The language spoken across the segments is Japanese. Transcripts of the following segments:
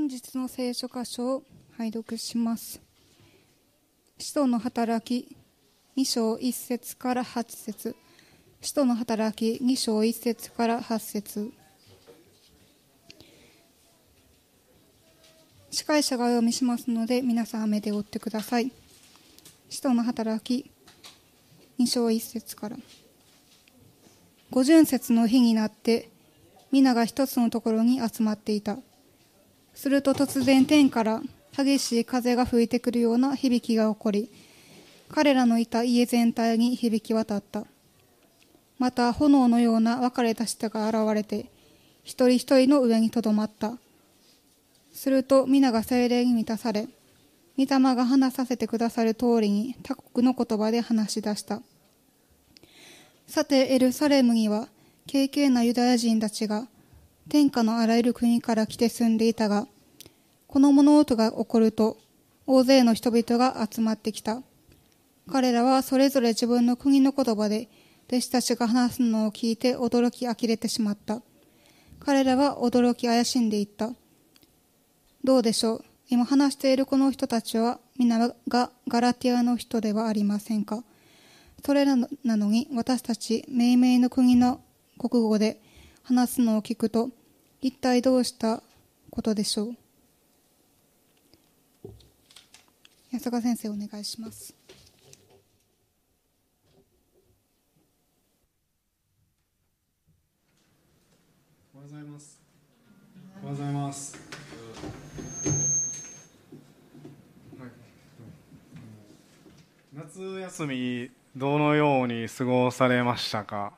本日の聖書箇所を拝読します。使徒の働き2章1節から8節使徒の働き2章1節から8節司会者がお読みしますので皆さん目で追ってください。使徒の働き2章1節から五巡節の日になって皆が一つのところに集まっていたすると突然天から激しい風が吹いてくるような響きが起こり彼らのいた家全体に響き渡った。また炎のような分かれた舌が現れて一人一人の上にとどまった。すると皆が精霊に満たされ御霊が話させてくださる通りに他国の言葉で話し出した。さてエルサレムには敬虔なユダヤ人たちが天下のあらゆる国から来て住んでいたがこの物音が起こると大勢の人々が集まってきた。彼らはそれぞれ自分の国の言葉で弟子たちが話すのを聞いて驚き呆れてしまった。彼らは驚き怪しんでいった。どうでしょう？今話しているこの人たちは皆がガラティアの人ではありませんか？それらなのに私たち命名の国の国語で話すのを聞くと一体どうしたことでしょう？安坂先生お願いしますおはようございます。おはようございます。はい夏休みどのように過ごされましたか？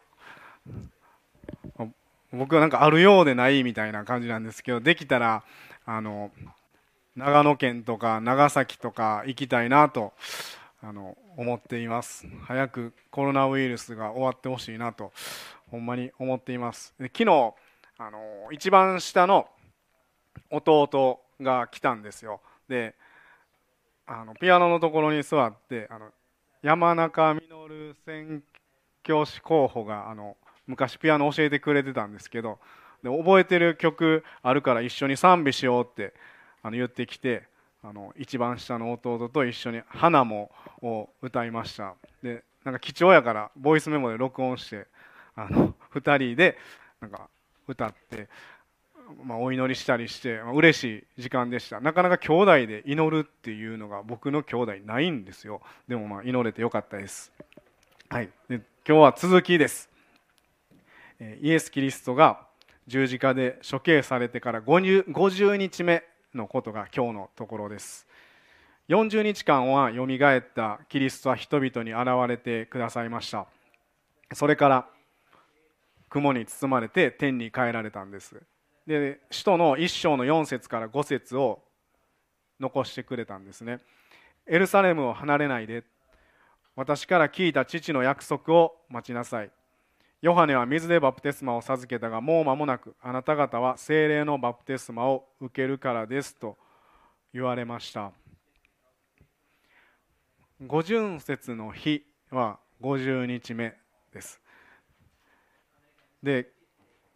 僕はなんかあるようでないみたいな感じなんですけど、できたらあの長野県とか長崎とか行きたいなとあの思っています。早くコロナウイルスが終わってほしいなとほんまに思っています。で昨日あの一番下の弟が来たんですよであのピアノのところに座ってあの山中実宣教師候補があの昔ピアノ教えてくれてたんですけどで覚えてる曲あるから一緒に賛美しようってあの言ってきてあの一番下の弟と一緒に「花も」を歌いました。でなんか貴重やからボイスメモで録音してあの2人でなんか歌って、まあ、お祈りしたりして、まあ、嬉しい時間でした。なかなか兄弟で祈るっていうのが僕の兄弟ないんですよ。でもまあ祈れてよかったです。はい。で今日は続きです。イエス・キリストが十字架で処刑されてから50日目のことが今日のところです。40日間はよみがえったキリストは人々に現れてくださいました。それから雲に包まれて天に帰られたんです。で使徒の1章の4節から5節を残してくれたんですね。エルサレムを離れないで私から聞いた父の約束を待ちなさい。ヨハネは水でバプテスマを授けたがもう間もなくあなた方は精霊のバプテスマを受けるからですと言われました。五巡節の日は50日目です。で、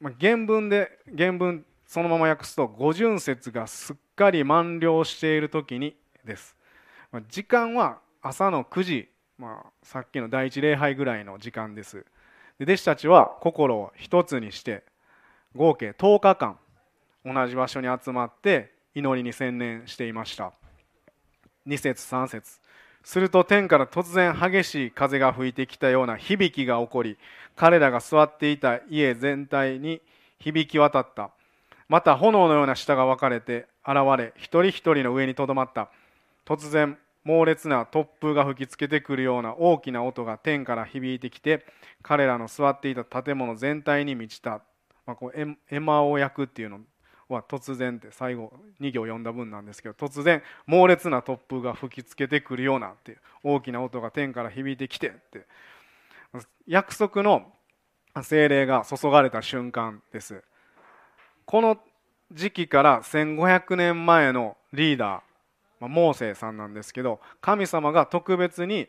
ま、原文で原文そのまま訳すと五巡節がすっかり満了している時にです、ま、時間は朝の9時、まあ、さっきの第一礼拝ぐらいの時間です。弟子たちは心を一つにして合計10日間同じ場所に集まって祈りに専念していました。2節3節。すると天から突然激しい風が吹いてきたような響きが起こり彼らが座っていた家全体に響き渡った。また炎のような舌が分かれて現れ一人一人の上にとどまった。突然猛烈な突風が吹きつけてくるような大きな音が天から響いてきて彼らの座っていた建物全体に満ちた、まあ、こうエマオ役っていうのは突然って最後2行読んだ文なんですけど突然猛烈な突風が吹きつけてくるようなっていう大きな音が天から響いてきてって。約束の精霊が注がれた瞬間です。この時期から1500年前のリーダー、まあ、モーセさんなんですけど神様が特別に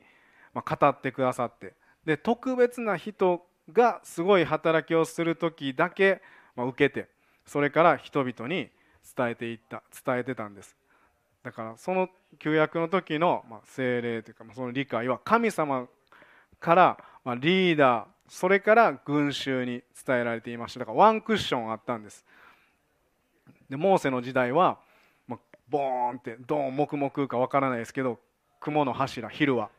語ってくださってで特別な人がすごい働きをする時だけ受けてそれから人々に伝えていった伝えてたんです。だからその旧約の時の、精霊というかその理解は神様から、リーダーそれから群衆に伝えられていました。だからワンクッションあったんです。でモーセの時代は、ボーンってドーン黙々かわからないですけど雲の柱昼は。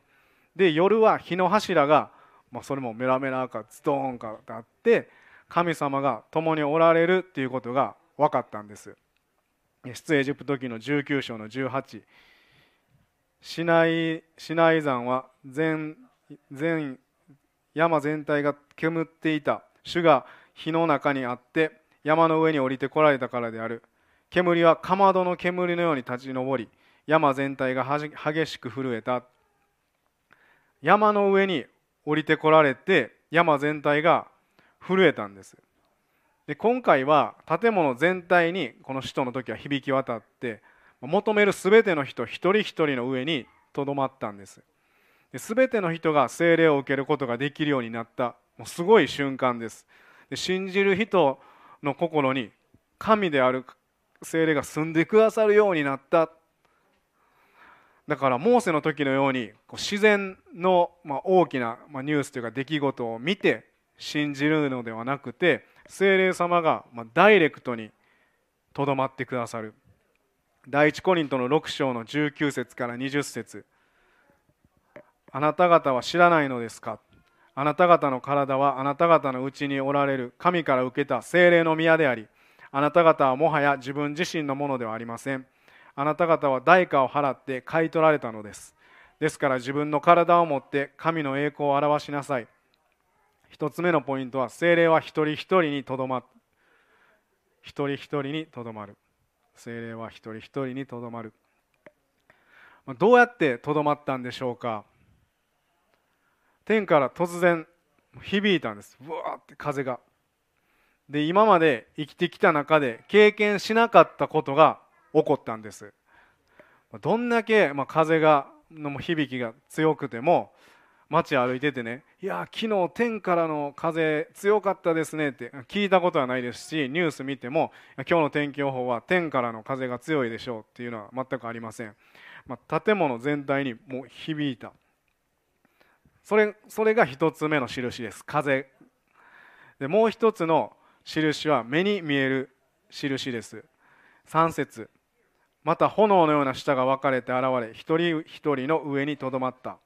で夜は火の柱が、まあ、それもメラメラかズドーンかあって神様が共におられるっていうことが分かったんです。出エジプト記の19章の18シナイシナイ山は全全山全体が煙っていた。主が火の中にあって山の上に降りてこられたからである。煙はかまどの煙のように立ち上り山全体が激しく震えた。山の上に降りてこられて山全体が震えたんです。で今回は建物全体にこの使徒の時は響き渡って求める全ての人一人一人の上にとどまったんです。で全ての人が聖霊を受けることができるようになった。もうすごい瞬間です。で信じる人の心に神である聖霊が住んでくださるようになった。だからモーセの時のように自然の大きなニュースというか出来事を見て信じるのではなくて聖霊様がダイレクトにとどまってくださる。第一コリントの6章の19節から20節。あなた方は知らないのですか？あなた方の体はあなた方のうちにおられる神から受けた精霊の宮でありあなた方はもはや自分自身のものではありません。あなた方は代価を払って買い取られたのです。ですから自分の体を持って神の栄光を表しなさい。一つ目のポイントは精霊は一人一人にとどまる。一人一人にとどまる。精霊は一人一人にとどまる。どうやってとどまったんでしょうか。天から突然響いたんです。うわーって風が。で今まで生きてきた中で経験しなかったことが起こったんです。どんだけ、まあ、風がの響きが強くても街歩いててね「いや昨日天からの風強かったですね」って聞いたことはないですしニュース見ても今日の天気予報は天からの風が強いでしょうっていうのは全くありません、まあ、建物全体にもう響いた。それそれが一つ目の印です風。でもう一つの印は目に見える印です。3節。また炎のような舌が分かれて現れ一人一人の上にとどまった、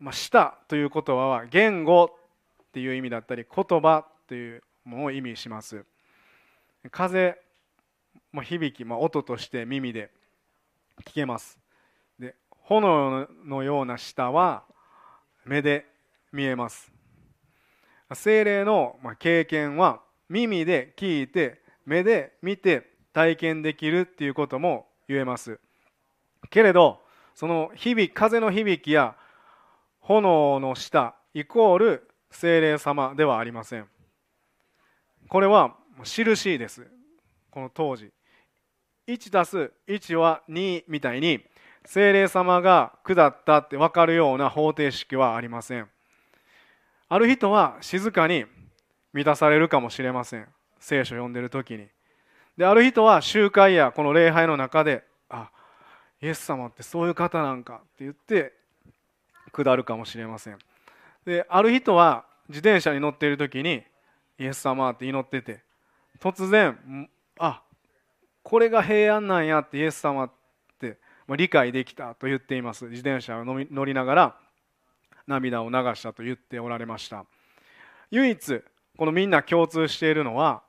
まあ、舌という言葉は言語っていう意味だったり言葉というものを意味します。風、ま、響き、まあ、音として耳で聞けます。で炎のような舌は目で見えます。精霊の経験は耳で聞いて目で見て体験できるっていうことも言えます。けれどその響風の響きや炎の下イコール精霊様ではありません。これは印です。この当時。1+1 は2みたいに精霊様が下ったって分かるような方程式はありません。ある人は静かに満たされるかもしれません。聖書を読んでる時に。である人は集会やこの礼拝の中であイエス様ってそういう方なんかって言って下るかもしれません。である人は自転車に乗っている時にイエス様って祈ってて突然あこれが平安なんやってイエス様ってま理解できたと言っています。自転車を乗りながら涙を流したと言っておられました。唯一このみんな共通しているのは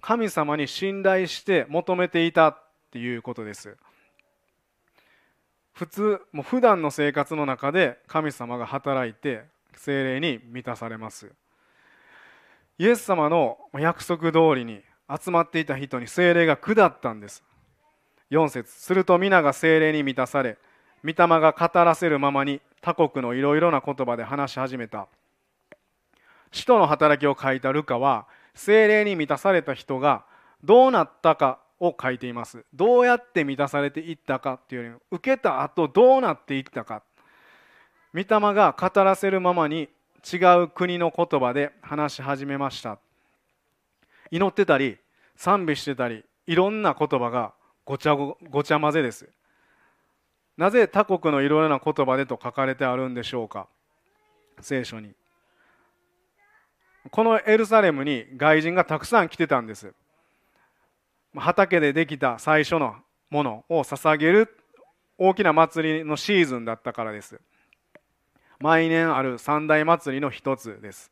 神様に信頼して求めていたっていうことです。普通もう普段の生活の中で神様が働いて精霊に満たされます。イエス様の約束通りに集まっていた人に精霊が下ったんです。4節すると皆が精霊に満たされ御霊が語らせるままに他国のいろいろな言葉で話し始めた。使徒の働きを書いたルカは精霊に満たされた人がどうなったかを書いています。どうやって満たされていったかっていうより受けた後どうなっていったか。御霊が語らせるままに違う国の言葉で話し始めました。祈ってたり賛美してたりいろんな言葉がごちゃごちゃ混ぜです。なぜ他国のいろいろな言葉でと書かれてあるんでしょうか？聖書に。このエルサレムに外人がたくさん来てたんです。畑でできた最初のものを捧げる大きな祭りのシーズンだったからです。毎年ある三大祭りの一つです。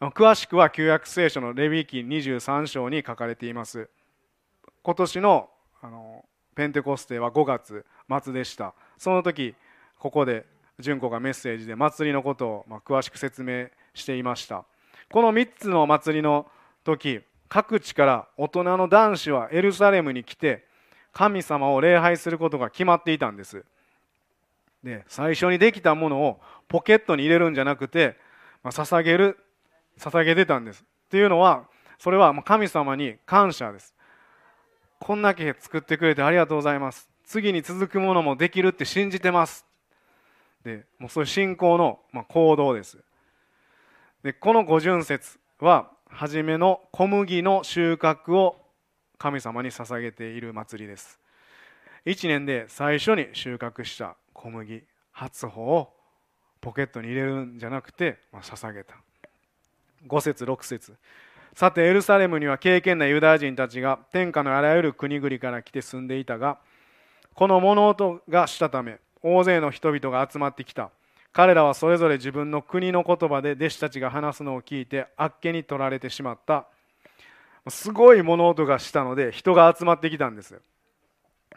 詳しくは旧約聖書のレビキ23章に書かれています。今年のあのペンテコステは5月末でした。その時ここで純子がメッセージで祭りのことをま詳しく説明していました。この3つの祭りの時各地から大人の男子はエルサレムに来て神様を礼拝することが決まっていたんです。で最初にできたものをポケットに入れるんじゃなくて、まあ、捧げる捧げてたんです。っていうのはそれは神様に感謝です。こんだけ作ってくれてありがとうございます。次に続くものもできるって信じてます。でもうそういう信仰の、ま行動です。でこの五巡節は初めの小麦の収穫を神様に捧げている祭りです。1年で最初に収穫した小麦初穂をポケットに入れるんじゃなくて、まあ、捧げた。5節6節。さてエルサレムには敬虔なユダヤ人たちが天下のあらゆる国々から来て住んでいたがこの物音がしたため大勢の人々が集まってきた。彼らはそれぞれ自分の国の言葉で弟子たちが話すのを聞いてあっけに取られてしまった。すごい物音がしたので人が集まってきたんです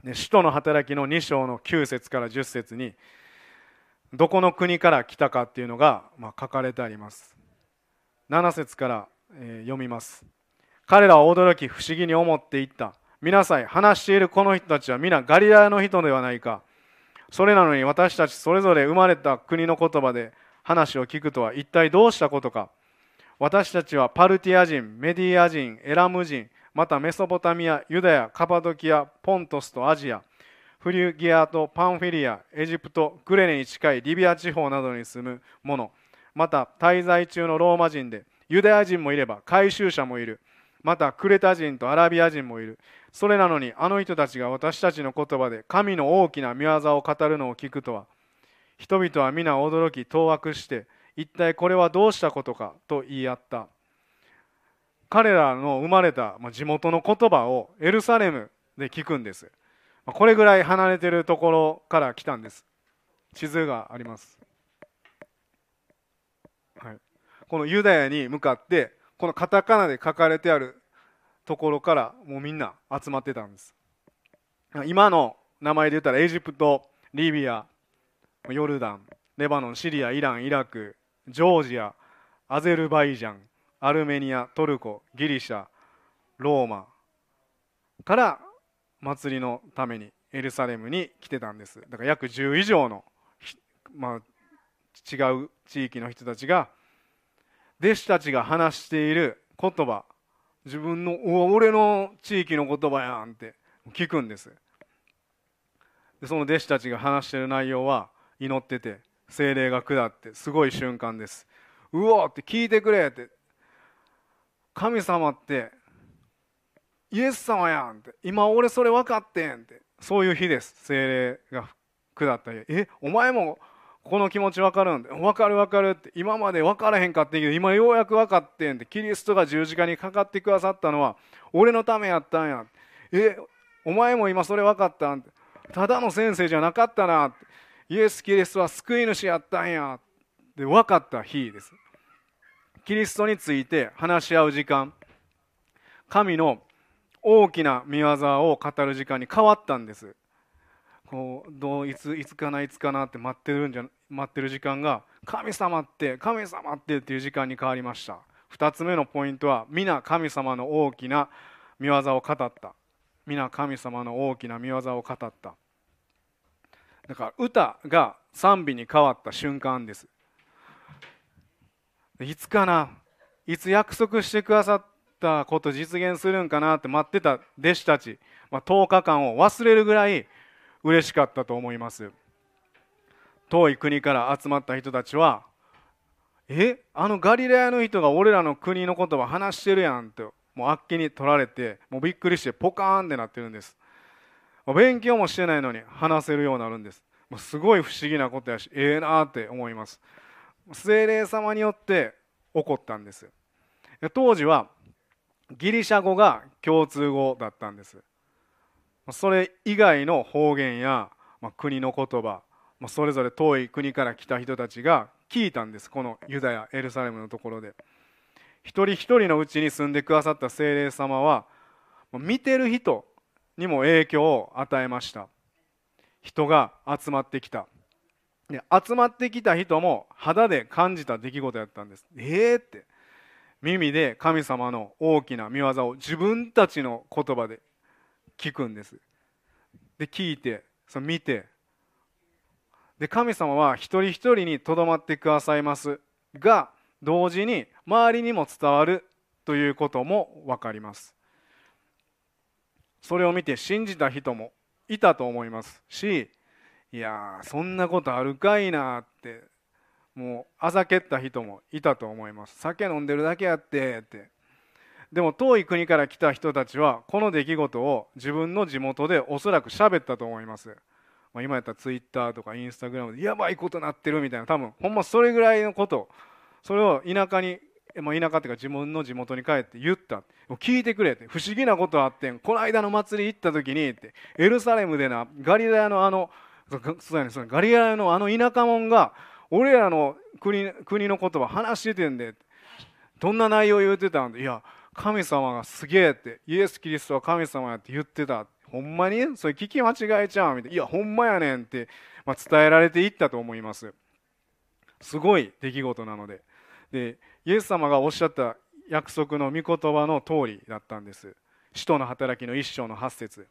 で使徒の働きの2章の9節から10節にどこの国から来たかっていうのが、ま、書かれてあります。7節から、読みます。彼らは驚き不思議に思っていった。皆さん話しているこの人たちは皆ガリラヤの人ではないか。それなのに私たちそれぞれ生まれた国の言葉で話を聞くとは一体どうしたことか。私たちはパルティア人メディア人エラム人またメソポタミアユダヤカパドキアポントスとアジアフリュギアとパンフィリアエジプトグレネに近いリビア地方などに住む者また滞在中のローマ人でユダヤ人もいれば回収者もいる。またクレタ人とアラビア人もいる。それなのにあの人たちが私たちの言葉で神の大きな見業を語るのを聞くとは人々は皆驚き当惑して一体これはどうしたことかと言い合った。彼らの生まれた地元の言葉をエルサレムで聞くんです。これぐらい離れてるところから来たんです。地図があります、はい、このユダヤに向かってこのカタカナで書かれてあるところからもうみんな集まってたんです。今の名前で言ったらエジプトリビアヨルダンレバノンシリアイランイラクジョージアアゼルバイジャンアルメニアトルコギリシャローマから祭りのためにエルサレムに来てたんです。だから約10以上の、まあ、違う地域の人たちが弟子たちが話している言葉。自分の「俺の地域の言葉やん」って聞くんです。でその弟子たちが話している内容は祈ってて精霊が下ってすごい瞬間です。うおって聞いてくれって神様ってイエス様やんって今俺それ分かってんってそういう日です。精霊が下った日。えお前もこの気持ち分かるんで分かる分かるって今まで分からへんかってんけど今ようやく分かってんってキリストが十字架にかかってくださったのは俺のためやったんや。えお前も今それ分かったんただの先生じゃなかったなって。イエス・キリストは救い主やったんや。で分かった日です。キリストについて話し合う時間。神の大きな見業を語る時間に変わったんです。こうどういついつかないつかなって待ってるんじゃ待ってる時間が神様って神様ってっていう時間に変わりました。2つ目のポイントは皆神様の大きな見業を語った。皆神様の大きな見業を語った。だから歌が賛美に変わった瞬間です。いつかないつ約束してくださったこと実現するんかなって待ってた弟子たち、まあ、10日間を忘れるぐらい嬉しかったと思います。遠い国から集まった人たちはえあのガリレアの人が俺らの国の言葉話してるやんってもうあっけに取られてもうびっくりしてポカーンってなってるんです。勉強もしてないのに話せるようになるんです。もうすごい不思議なことやしええなって思います。精霊様によって起こったんです。当時はギリシャ語が共通語だったんです。それ以外の方言や、まあ、国の言葉、まあ、それぞれ遠い国から来た人たちが聞いたんです。このユダヤエルサレムのところで。一人一人のうちに住んでくださった精霊様は見てる人にも影響を与えました。人が集まってきた。で集まってきた人も肌で感じた出来事やったんです。ええー、って。耳で神様の大きな見業を自分たちの言葉で聞くんです。で聞いてその見てで神様は一人一人にとどまってくださいます。が同時に周りにも伝わるということも分かります。それを見て信じた人もいたと思います。しいやそんなことあるかいなってもうあざけった人もいたと思います。酒飲んでるだけやってって。でも遠い国から来た人たちはこの出来事を自分の地元でおそらく喋ったと思います、まあ、今やったらツイッターとかインスタグラムでやばいことなってるみたいな。多分ほんまそれぐらいのこと。それを田舎に、まあ、田舎っていうか自分の地元に帰って言った。聞いてくれって。不思議なことあってん。この間の祭り行った時にって。エルサレムでなガリラヤのあのそうやねそガリラヤのあの田舎者が俺らの国国の言葉話しててんで。どんな内容言うてたんでいや神様がすげえって。イエス・キリストは神様やって言ってたほんまに？それ聞き間違えちゃうみたいな。いやほんまやねんって、まあ、伝えられていったと思います。すごい出来事なので。でイエス様がおっしゃった約束の御言葉の通りだったんです。使徒の働きの一章の8節。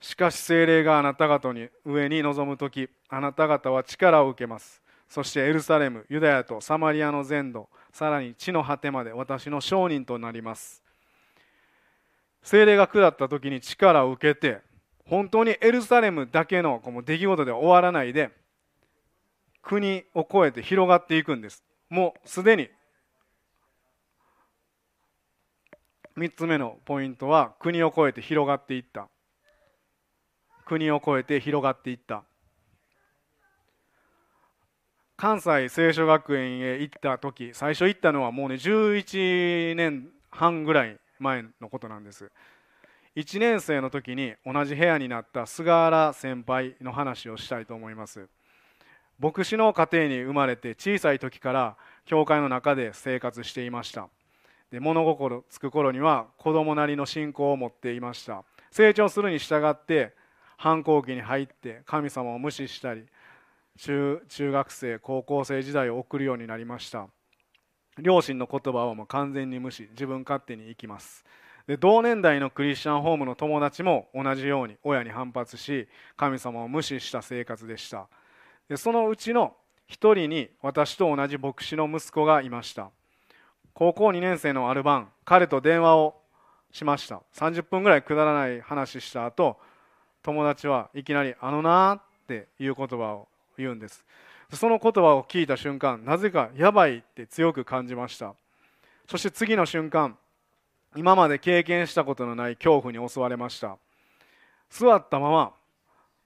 しかし精霊があなた方に上に臨む時あなた方は力を受けます。そしてエルサレムユダヤとサマリアの全土さらに地の果てまで私の証人となります。精霊が下った時に力を受けて本当にエルサレムだけのこの出来事で終わらないで国を越えて広がっていくんです。もうすでに。3つ目のポイントは国を越えて広がっていった。国を越えて広がっていった。関西聖書学園へ行った時最初行ったのはもうね11年半ぐらい前のことなんです。1年生の時に同じ部屋になった菅原先輩の話をしたいと思います。牧師の家庭に生まれて小さい時から教会の中で生活していました。で物心つく頃には子供なりの信仰を持っていました。成長するに従って反抗期に入って神様を無視したり中中学生高校生時代を送るようになりました。両親の言葉をもう完全に無視自分勝手に生きます。で同年代のクリスチャンホームの友達も同じように親に反発し神様を無視した生活でした。でそのうちの一人に私と同じ牧師の息子がいました。高校2年生のある晩彼と電話をしました。30分ぐらいくだらない話した後友達はいきなり「あのな」っていう言葉を言うんです。その言葉を聞いた瞬間なぜかやばいって強く感じました。そして次の瞬間今まで経験したことのない恐怖に襲われました。座ったまま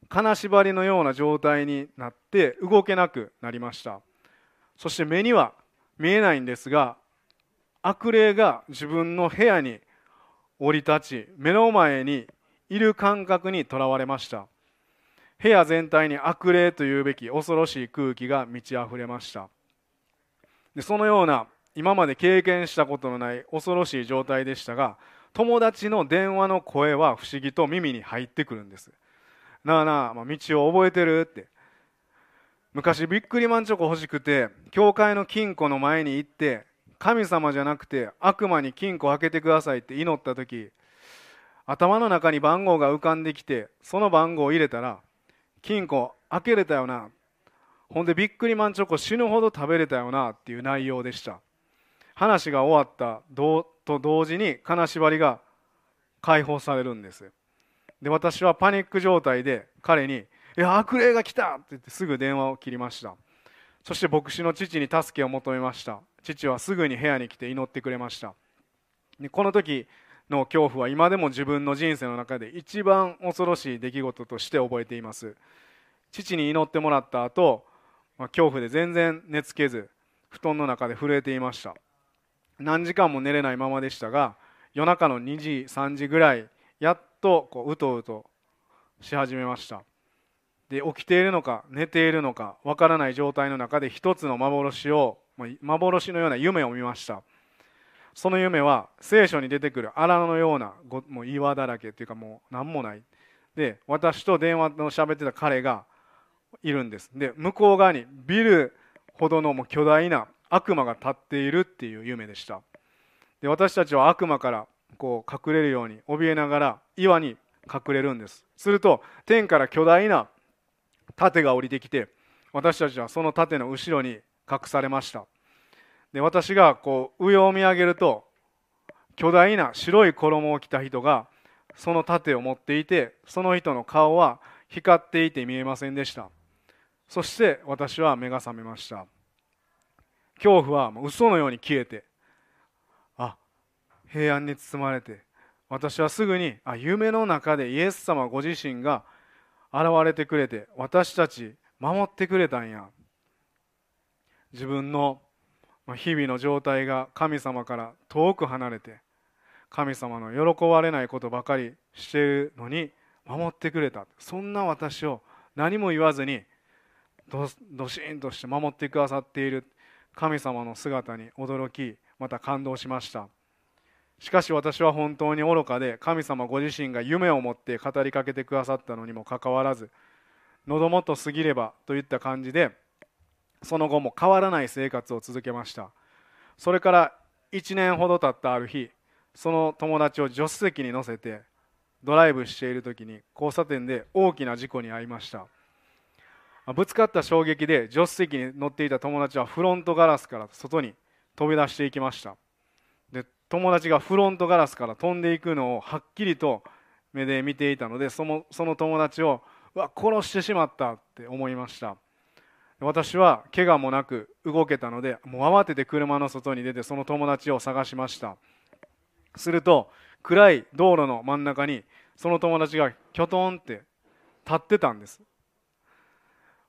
金縛りのような状態になって動けなくなりました。そして目には見えないんですが悪霊が自分の部屋に降り立ち目の前にいる感覚にとらわれました。部屋全体に悪霊というべき恐ろしい空気が満ち溢れました。でそのような今まで経験したことのない恐ろしい状態でしたが友達の電話の声は不思議と耳に入ってくるんです。なあなあ、まあ、道を覚えてるって。昔ビックリマンチョコ欲しくて教会の金庫の前に行って神様じゃなくて悪魔に金庫開けてくださいって祈った時頭の中に番号が浮かんできてその番号を入れたら金庫開けれたよな。ほんでビックリマンチョコ死ぬほど食べれたよなっていう内容でした。話が終わった。と同時に金縛りが解放されるんです。で私はパニック状態で彼に「いや悪霊が来た!」って言ってすぐ電話を切りました。そして牧師の父に助けを求めました。父はすぐに部屋に来て祈ってくれました。でこの時の恐怖は今でも自分の人生の中で一番恐ろしい出来事として覚えています。父に祈ってもらった後、まあ、恐怖で全然寝つけず布団の中で震えていました。何時間も寝れないままでしたが夜中の2時3時ぐらいやっとこううとうとし始めました。で起きているのか寝ているのかわからない状態の中で一つの幻を幻のような夢を見ました。その夢は聖書に出てくる荒のようなもう岩だらけっていうかもう何もない。で私と電話の喋ってた彼がいるんです。で向こう側にビルほどのもう巨大な悪魔が立っているっていう夢でした。で私たちは悪魔からこう隠れるように怯えながら岩に隠れるんです。すると天から巨大な盾が降りてきて私たちはその盾の後ろに隠されました。で私がこう上を見上げると巨大な白い衣を着た人がその盾を持っていてその人の顔は光っていて見えませんでした。そして私は目が覚めました。恐怖は嘘のように消えてあ平安に包まれて私はすぐにあ夢の中でイエス様ご自身が現れてくれて私たち守ってくれたんや。自分の日々の状態が神様から遠く離れて神様の喜ばれないことばかりしているのに守ってくれた。そんな私を何も言わずにどどしんとして守ってくださっている。神様の姿に驚きまた感動しました。しかし私は本当に愚かで神様ご自身が夢を持って語りかけてくださったのにもかかわらず喉元過ぎればといった感じでその後も変わらない生活を続けました。それから1年ほど経ったある日その友達を助手席に乗せてドライブしている時に交差点で大きな事故に遭いました。ぶつかった衝撃で助手席に乗っていた友達はフロントガラスから外に飛び出していきました。で友達がフロントガラスから飛んでいくのをはっきりと目で見ていたのでそのその友達をうわ殺してしまったって思いました。私は怪我もなく動けたのでもう慌てて車の外に出てその友達を探しました。すると暗い道路の真ん中にその友達がキョトンって立ってたんです。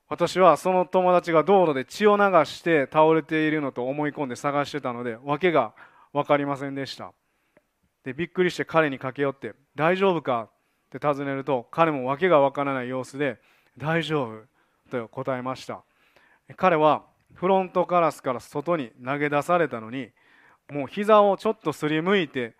私はその友達が道路で血を流して倒れているのと思い込んで探してたので訳が分かりませんでした。でびっくりして彼に駆け寄って「大丈夫か?」って尋ねると彼も訳が分からない様子で「大丈夫」と答えました。彼はフロントガラスから外に投げ出されたのにもう膝をちょっとすりむいて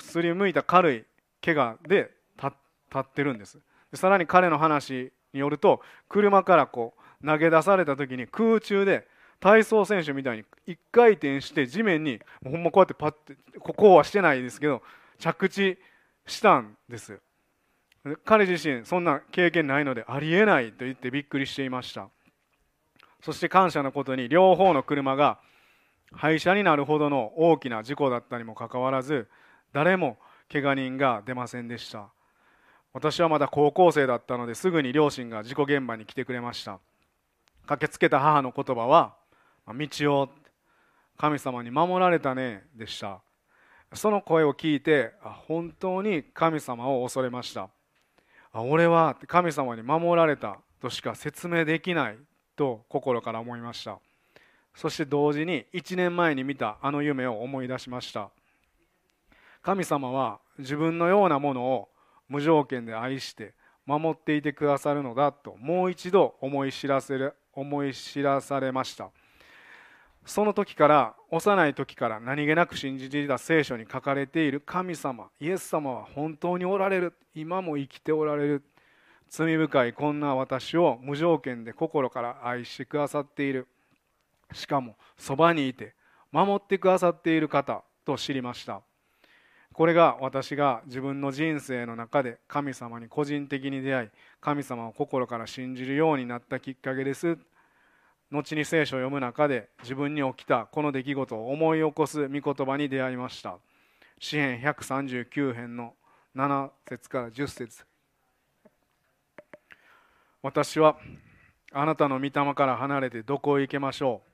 すりむいた軽い怪我で立ってるんです。さらに彼の話によると車からこう投げ出された時に空中で体操選手みたいに1回転して地面にほんまこうやってパッてここはしてないですけど着地したんです。彼自身そんな経験ないのでありえないと言ってびっくりしていました。そして感謝のことに両方の車が廃車になるほどの大きな事故だったにもかかわらず誰も怪我人が出ませんでした。私はまだ高校生だったのですぐに両親が事故現場に来てくれました。駆けつけた母の言葉は「道を神様に守られたね」でした。その声を聞いて本当に神様を恐れました。俺は神様に守られたとしか説明できないと心から思いました。そして同時に1年前に見たあの夢を思い出しました。神様は自分のようなものを無条件で愛して守っていてくださるのだともう一度思い知らせる思い知らされました。その時から幼い時から何気なく信じていた聖書に書かれている神様イエス様は本当におられる。今も生きておられる。罪深いこんな私を無条件で心から愛してくださっている。しかもそばにいて守ってくださっている方と知りました。これが私が自分の人生の中で神様に個人的に出会い神様を心から信じるようになったきっかけです。後に聖書を読む中で自分に起きたこの出来事を思い起こす御言葉に出会いました。詩編139編の7節から10節。私はあなたの御霊から離れてどこへ行けましょう。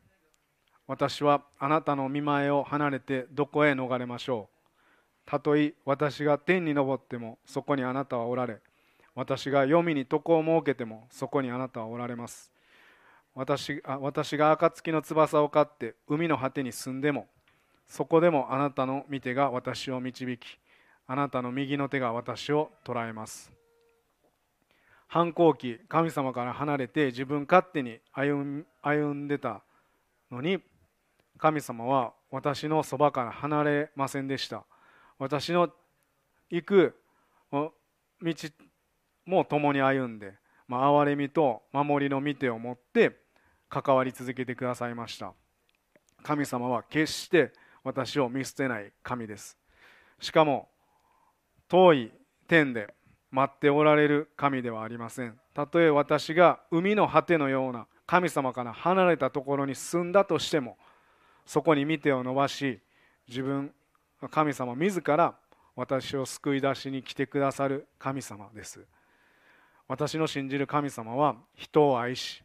私はあなたの見前を離れてどこへ逃れましょう。たとえ私が天に昇ってもそこにあなたはおられ私が黄泉に床を設けてもそこにあなたはおられます。私あ私が暁の翼を飼って海の果てに住んでもそこでもあなたの御手が私を導きあなたの右の手が私を捉えます。反抗期神様から離れて自分勝手に歩んでたのに神様は私のそばから離れませんでした。私の行く道も共に歩んで、まあ、憐れみと守りの御手を持って関わり続けてくださいました。神様は決して私を見捨てない神です。しかも遠い天で待っておられる神ではありません。たとえ私が海の果てのような神様から離れたところに住んだとしてもそこに見てを伸ばし自分神様自ら私を救い出しに来てくださる神様です。私の信じる神様は人を愛し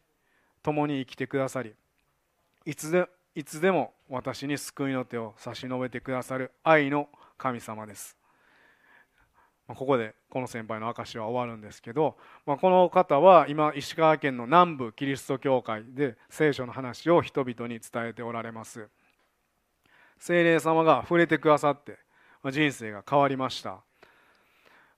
共に生きてくださりいつでいつでも私に救いの手を差し伸べてくださる愛の神様です。まここでこの先輩の証は終わるんですけど、まあ、この方は今石川県の南部キリスト教会で聖書の話を人々に伝えておられます。精霊様が触れてくださって人生が変わりました。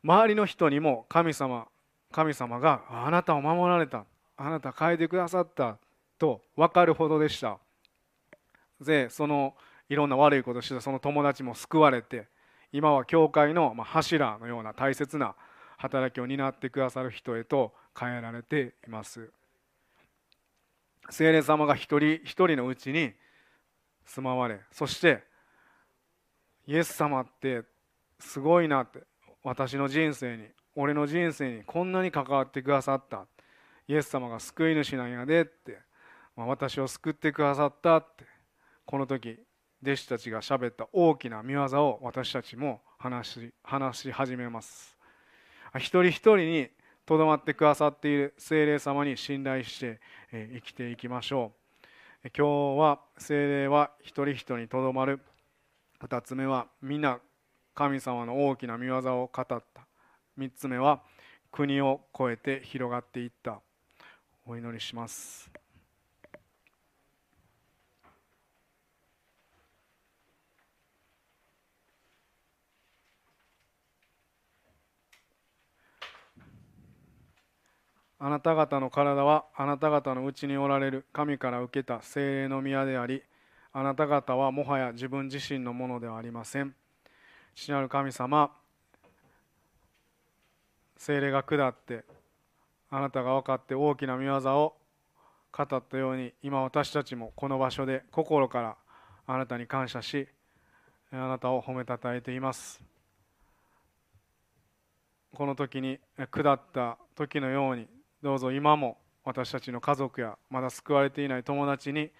周りの人にも神様神様があなたを守られたあなた変えてくださったと分かるほどでした。でそのいろんな悪いことしてたその友達も救われて今は教会の柱のような大切な働きを担ってくださる人へと変えられています。聖霊様が一人一人のうちに住まわれそしてイエス様ってすごいなって私の人生に俺の人生にこんなに関わってくださった。イエス様が救い主なんやでって、まあ、私を救ってくださったってこの時弟子たちがしゃべった大きな見業を私たちも話し話し始めます。一人一人にとどまってくださっている精霊様に信頼して生きていきましょう。今日は精霊は一人一人にとどまる。二つ目は皆神様の大きな見業を語った。三つ目は国を越えて広がっていった。お祈りします。あなた方の体はあなた方のうちにおられる神から受けた精霊の宮でありあなた方はもはや自分自身のものではありません。父なる神様精霊が下ってあなたが分かって大きな御業を語ったように今私たちもこの場所で心からあなたに感謝しあなたを褒めたたえています。この時に下った時のようにどうぞ今も私たちの家族やまだ救われていない友達に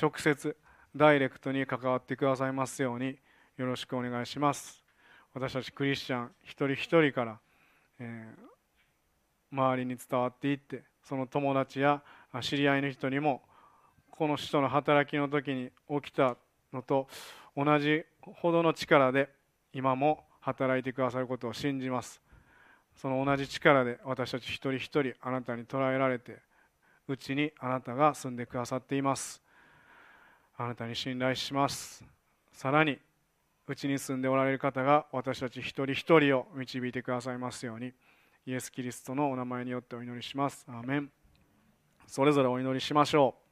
直接ダイレクトに関わってくださいますようによろしくお願いします。私たちクリスチャン一人一人から、えー、周りに伝わっていってその友達や知り合いの人にもこの人の働きの時に起きたのと同じほどの力で今も働いてくださることを信じます。その同じ力で私たち一人一人あなたに捉えられてうちにあなたが住んでくださっています。あなたに信頼します。さらにうちに住んでおられる方が私たち一人一人を導いてくださいますようにイエス・キリストのお名前によってお祈りします。アーメン。それぞれお祈りしましょう。